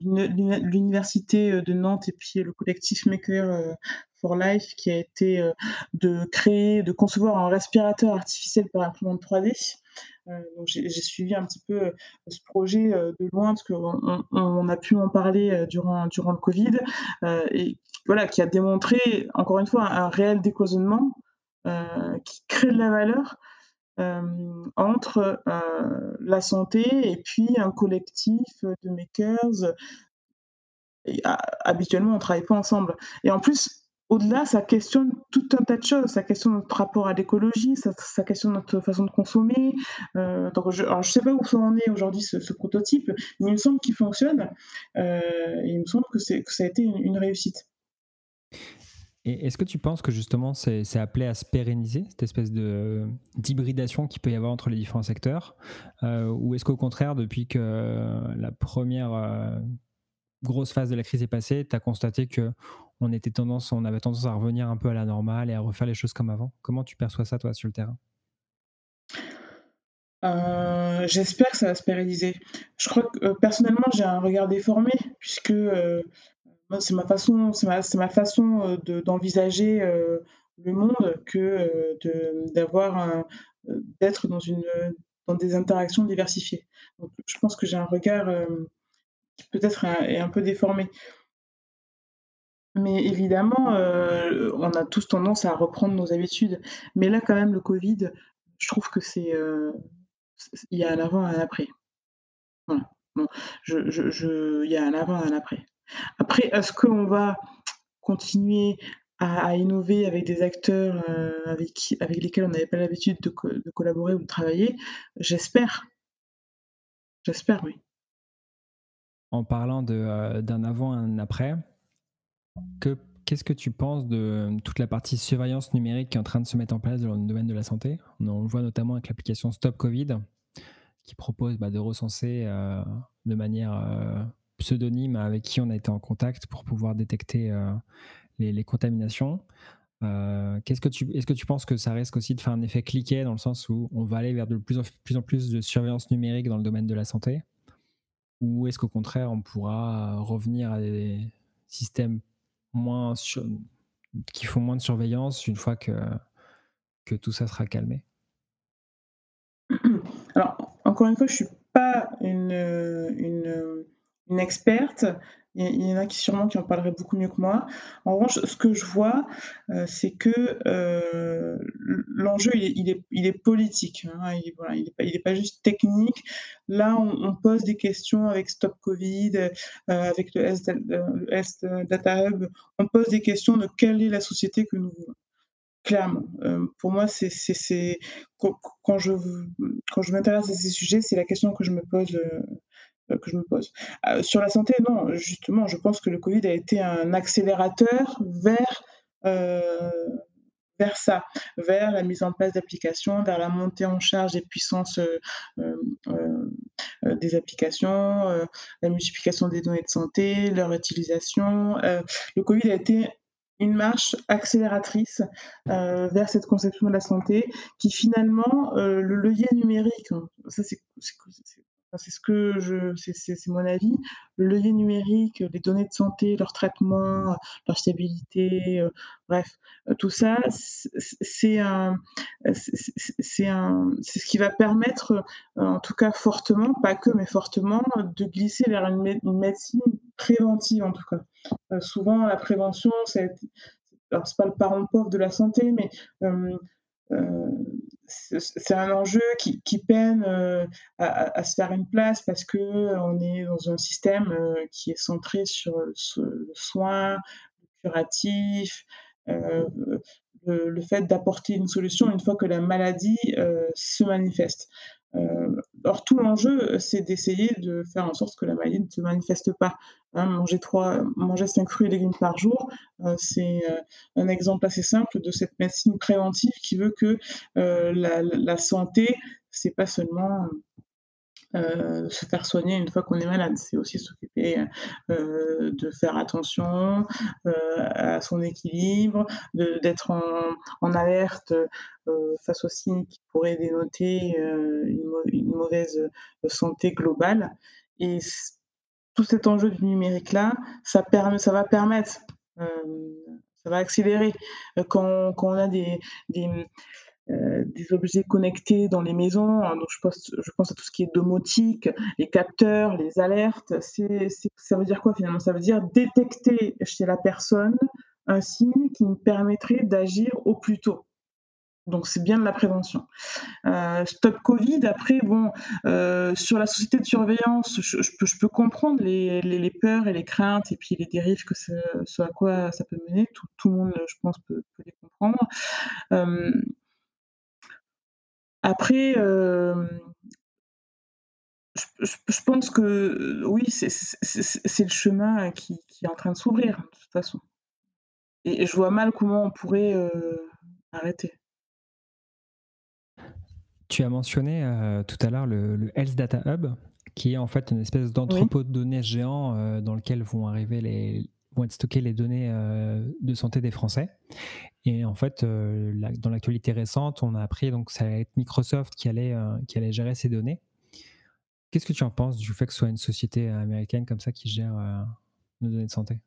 l'université de Nantes et puis le collectif Maker for Life qui a été de créer, de concevoir un respirateur artificiel par imprimante 3D. Euh, j'ai suivi un petit peu euh, ce projet euh, de loin parce qu'on on, a pu en parler durant, durant le Covid et voilà, qui a démontré encore une fois un, réel décloisonnement qui crée de la valeur entre la santé et puis un collectif de makers. Et, habituellement, on ne travaille pas ensemble. Et en plus, au-delà, ça questionne tout un tas de choses. Ça questionne notre rapport à l'écologie, ça, questionne notre façon de consommer. Euh, je ne sais pas où ça en est aujourd'hui, ce, prototype, mais il me semble qu'il fonctionne. Euh, il me semble que, ça a été une, réussite. Et est-ce que tu penses que justement c'est appelé à se pérenniser, cette espèce d'hybridation qu'il peut y avoir entre les différents secteurs euh, Ou est-ce qu'au contraire, depuis que la première grosse phase de la crise est passée, tu as constaté que on était tendance, on avait tendance à revenir un peu à la normale et à refaire les choses comme avant. Comment tu perçois ça, toi, sur le terrain? Euh, J'espère que ça va se pérenniser. Je crois que euh, personnellement, j'ai un regard déformé, puisque euh, c'est ma façon, c'est d'envisager le monde que d'avoir d'être dans une dans des interactions diversifiées. Je pense que j'ai un regard qui peut-être est un peu déformé. Mais évidemment, euh, on a tous tendance à reprendre nos habitudes. Mais là, quand même, le Covid, je trouve que c'est, euh, il y a un avant et un après. Voilà. Bon, je je il y a un avant et un après. Après, est-ce qu'on va continuer à innover avec des acteurs, euh, avec avec lesquels on n'avait pas l'habitude de collaborer ou de travailler? J'espère. J'espère, oui. En parlant d'un avant et un après Qu'est-ce que tu penses de euh, toute la partie surveillance numérique qui est en train de se mettre en place dans le domaine de la santé? On le voit notamment avec l'application Stop Covid, qui propose bah, de recenser euh, de manière euh, pseudonyme avec qui on a été en contact pour pouvoir détecter les, contaminations. Est-ce que, tu, penses que ça risque aussi de faire un effet cliquet dans le sens où on va aller vers de plus, en plus de surveillance numérique dans le domaine de la santé? Ou est-ce qu'au contraire, on pourra revenir à des systèmes moins qui font moins de surveillance une fois que, que tout ça sera calmé Alors, encore une fois, je suis pas une, une experte. Il y, en a qui sûrement qui en parleraient beaucoup mieux que moi. En revanche, ce que je vois, heu, c'est que, heu, l'enjeu il est il est politique, hein. Il voilà, il est pas pas juste technique. Là, on pose des questions avec Stop Covid, heu, avec le Health le Health Data Hub. On pose des questions de quelle est la société que nous voulons. Clairement, pour moi, c'est quand je quand je m'intéresse à ces sujets, c'est la question que je me pose, que je me pose. Heu, sur la santé, non, justement, je pense que le Covid a été un accélérateur vers, heu, vers ça, vers la mise en place d'applications, vers la montée en charge des puissances, des applications, la multiplication des données de santé, leur utilisation. Le Covid a été une marche accélératrice, vers cette conception de la santé qui finalement, le levier numérique, hein, ça c'est c'est ce que je c'est mon avis. Le levier numérique, les données de santé, leur traitement, leur stabilité, heu, bref, heu, tout ça, c'est un c'est c'est ce qui va permettre, en tout cas fortement, pas que, mais fortement, de glisser vers une mé une médecine préventive, en tout cas. Souvent la prévention, c'est alors c'est pas le parent pauvre de la santé, mais, c'est c'est un enjeu qui peine, heu, à se faire une place parce qu'on est dans un système, qui est centré sur le so le soin, le curatif, le fait d'apporter une solution une fois que la maladie, se manifeste. Or tout l'enjeu, c'est d'essayer de faire en sorte que la maladie ne se manifeste pas, hein. Manger 3 manger 5 fruits et légumes par jour, heu, c'est, heu, un exemple assez simple de cette médecine préventive qui veut que, la la santé, c'est pas seulement, heu, se faire soigner une fois qu'on est malade, c'est aussi s'occuper, heu, de faire attention, heu, à son équilibre, d'être en alerte, heu, face aux signes qui pourraient dénoter, une mau une mauvaise, santé globale. Et tout cet enjeu du numérique-là, ça va permettre, ça va accélérer, quand on a des, heu, des objets connectés dans les maisons, hein, donc je pense à tout ce qui est domotique, les capteurs, les alertes, ça veut dire quoi finalement? Ça veut dire détecter chez la personne un signe qui nous permettrait d'agir au plus tôt. Donc c'est bien de la prévention. Heu, Stop Covid après bon, heu, sur la société de surveillance, je peux comprendre les peurs et les craintes et puis les dérives que ce à quoi ça peut mener. Tout le monde, je pense, peut les comprendre. Après, hem, je je je pense que, oui, c'est c'est c'est c'est le chemin qui qui est en train de s'ouvrir, de toute façon et et je vois mal comment on pourrait, heu, arrêter. Tu as mentionné, heu, tout à l'heure le le Health Data Hub, qui est en fait une espèce Oui. d'entrepôt de données géant, heu, dans lequel vont arriver les vont être stockées les données, heu, de santé des Français et en fait, la dans l'actualité récente, on a appris donc ça allait être Microsoft qui allait, heu, qui allait gérer ces données. Qu'est-ce que tu en penses du fait que ce soit une société américaine comme ça qui gère, nos données de santé?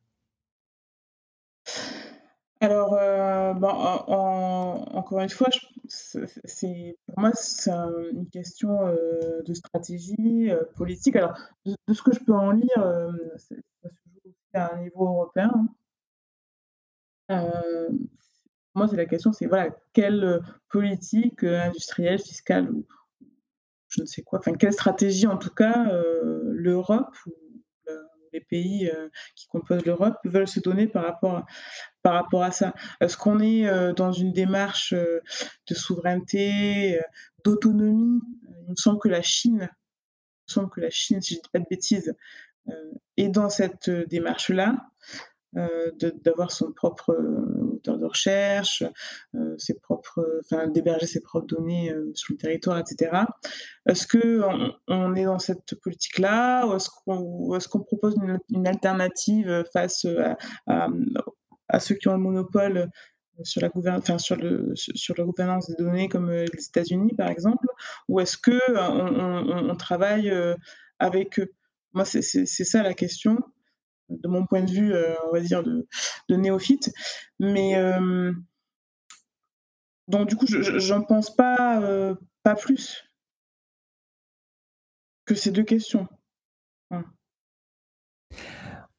Alors, en encore une fois, c'est pour moi, c'est un une question, de stratégie, politique. Alors, de ce que je peux en lire, ça se joue à un niveau européen, hein. Hem, moi, c'est la question, c'est voilà, quelle, heu, politique, heu, industrielle, fiscale je ne sais quoi, enfin, quelle stratégie en tout cas, l'Europe ou le les pays, qui composent l'Europe veulent se donner par rapport à par rapport à ça? Est-ce qu'on est, dans une démarche, de souveraineté, d'autonomie? Il me semble que la Chine il me semble que la Chine, si je dis pas de bêtises, heu, est dans cette, heu, démarche-là, de d'avoir son propre, heu, moteur de recherche, ses propres, enfin d'héberger ses propres données, sur le territoire et cetera. Est-ce qu'on on est dans cette politique-là ou est-ce qu'on propose une alternative, face, à ceux qui ont le monopole, sur la enfin sur le su sur la gouvernance des données comme, les États-Unis par exemple? Ou est-ce que, on on on travaille, avec eux? Moi c'est ça la question, de mon point de vue, heu, on va dire de néophyte. Mais, donc du coup je je pense pas, heu, pas plus. que ces 2 questions.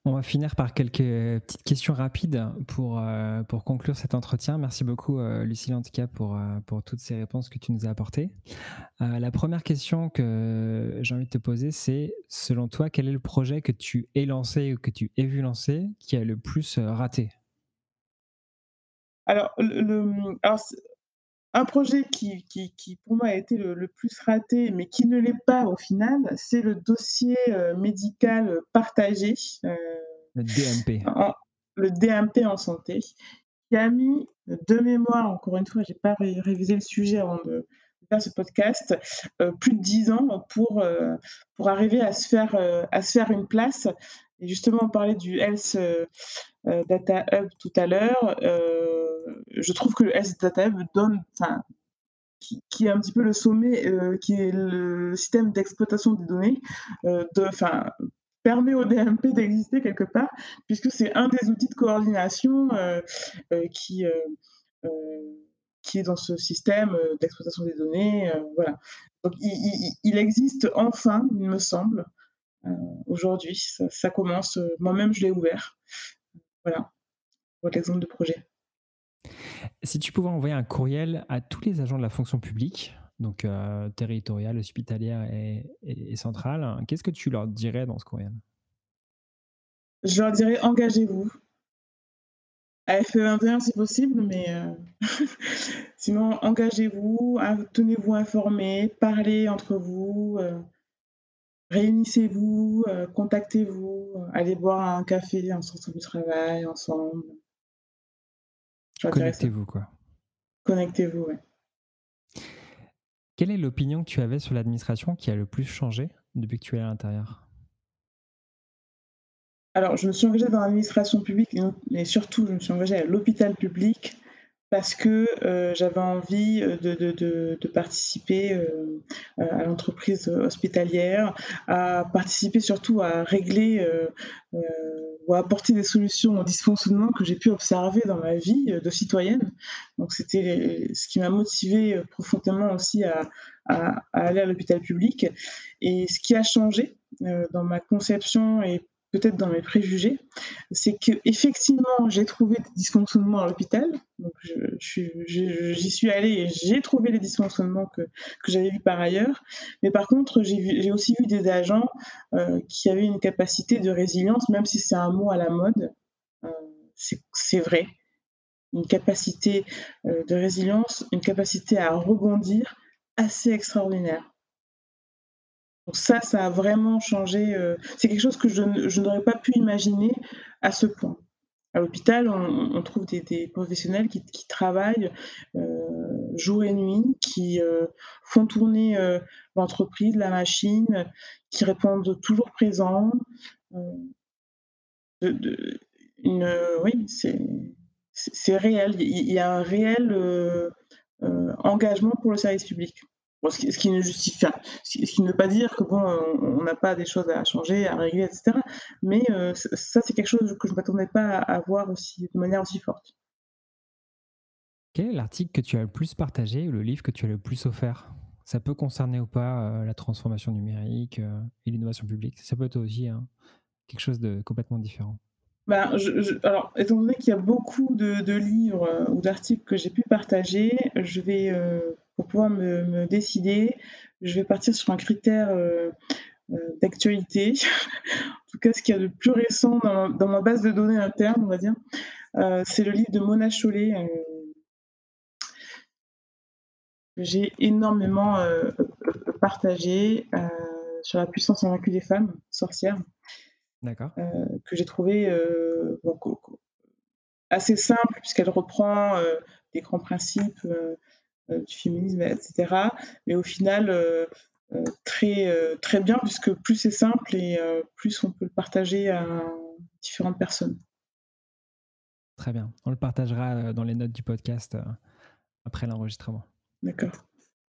On va finir par quelques petites questions rapides pour, euh, conclure cet entretien. Merci beaucoup, euh, Lucille, en euh, pour toutes ces réponses que tu nous as apportées. la première question que j'ai envie de te poser, c'est selon toi, quel est le projet que tu aies lancé ou que tu aies vu lancer qui a le plus raté? Alors, le, un projet qui, qui, qui, pour moi a été le, plus raté, mais qui ne l'est pas au final, c'est le dossier médical partagé. le DMP. le DMP en santé, qui a mis de mémoire, encore une fois, j'ai pas révisé le sujet avant de, faire ce podcast, plus de dix ans pour, pour arriver à se, faire, à se faire une place. Et justement, on parlait du Health Data Hub tout à l'heure. Je trouve que le Hub donne, qui, est un petit peu le sommet, qui est le système d'exploitation des données, de, permet au DMP d'exister quelque part, puisque c'est un des outils de coordination qui, est dans ce système d'exploitation des données. voilà. Il, existe enfin, il me semble, aujourd'hui. Ça, commence. Moi-même, je l'ai ouvert. Voilà, pour l'exemple de projet. Si tu pouvais envoyer un courriel à tous les agents de la fonction publique, donc euh, territoriale, hospitalière et, centrale, qu'est-ce que tu leur dirais dans ce courriel? Je leur dirais engagez-vous. À FE21 si possible, mais euh, sinon engagez-vous, tenez-vous informés, parlez entre vous. Euh, réunissez-vous, contactez-vous, allez boire un café en sortant du travail ensemble. Connectez-vous, quoi. Connectez-vous, ouais. Quelle est l'opinion que tu avais sur l'administration qui a le plus changé depuis que tu es à l'intérieur? Alors, je me suis engagée dans l'administration publique, mais surtout, je me suis engagée à l'hôpital public parce que j'avais envie de, participer à l'entreprise hospitalière, à participer surtout à régler ou apporter des solutions aux dysfonctionnements que j'ai pu observer dans ma vie de citoyenne. Donc c'était ce qui m'a motivée profondément aussi à, à aller à l'hôpital public. Et ce qui a changé dans ma conception et peut-être dans mes préjugés, c'est que effectivement j'ai trouvé des dysfonctionnements à l'hôpital. Donc j'y suis allée et j'ai trouvé les dysfonctionnements que, j'avais vus par ailleurs. Mais par contre, j'ai aussi vu des agents euh, qui avaient une capacité de résilience, même si c'est un mot à la mode. Euh, c'est vrai. Une capacité euh, de résilience, une capacité à rebondir assez extraordinaire. Donc ça, ça a vraiment changé, euh, c'est quelque chose que je n'aurais pas pu imaginer à ce point. À l'hôpital, on trouve des professionnels qui travaillent, euh, jour et nuit, qui, euh, font tourner, l'entreprise, la machine, qui répondent toujours présents, oui, c'est réel. Il y a un réel, engagement pour le service public ce, qui, ne justifie, ce qui ne veut pas dire que bon, on n'a pas des choses à changer, à régler, etc. Mais euh, ça, c'est quelque chose que je ne m'attendais pas à voir aussi de manière aussi forte. Quel est l'article que tu as le plus partagé ou le livre que tu as le plus offert? Ça peut concerner ou pas euh, la transformation numérique euh, et l'innovation publique? Ça peut être aussi hein, quelque chose de complètement différent. Ben, alors, étant donné qu'il y a beaucoup de, livres ou d'articles que j'ai pu partager, je vais pour pouvoir me, décider, je vais partir sur un critère euh, euh, d'actualité. en tout cas, ce qu'il y a de plus récent dans, ma base de données interne, on va dire, euh, c'est le livre de Mona Chollet. que j'ai énormément partagé sur la puissance invaincue des femmes, sorcières. D'accord. que j'ai trouvé assez simple, puisqu'elle reprend des grands principes euh, du féminisme, etc. Mais au final, euh, euh, très, très bien, puisque plus c'est simple et plus on peut le partager à différentes personnes. Très bien. On le partagera dans les notes du podcast après l'enregistrement. D'accord.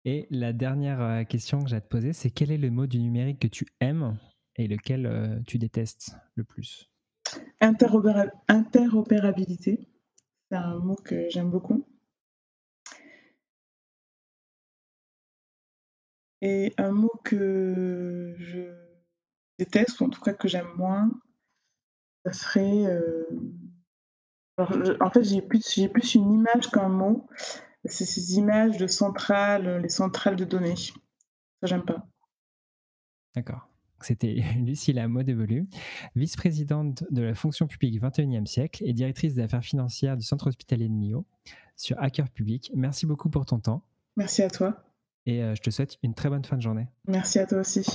Et la dernière question que j'ai à te poser, c'est quel est le mot du numérique que tu aimes et lequel tu détestes le plus? Interopérabilité, c'est un mot que j'aime beaucoup. Et un mot que je déteste ou en tout cas que j'aime moins, ça serait, heu, alors je en fait, j'ai plus j'ai plus une image qu'un mot. C'est ces images de centrales, les centrales de données. Ça, j'aime pas. D'accord. C'était Lucie Lamotte Evolu, vice-présidente de la fonction publique 21e siècle et directrice des affaires financières du centre hospitalier de Millau sur Hacker Public. Merci beaucoup pour ton temps Merci à toi. Et euh, je te souhaite une très bonne fin de journée. Merci à toi aussi.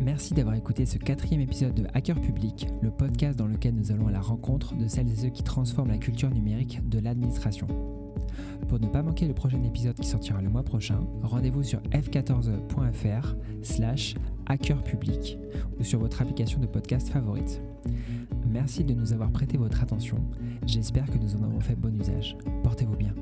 Merci d'avoir écouté ce quatrième épisode de Hacker Public, le podcast dans lequel nous allons à la rencontre de celles et ceux qui transforment la culture numérique de l'administration. Pour ne pas manquer le prochain épisode qui sortira le mois prochain, rendez-vous sur f14.fr slash hackerpublic ou sur votre application de podcast favorite. Merci de nous avoir prêté votre attention. J'espère que nous en avons fait bon usage. Portez-vous bien.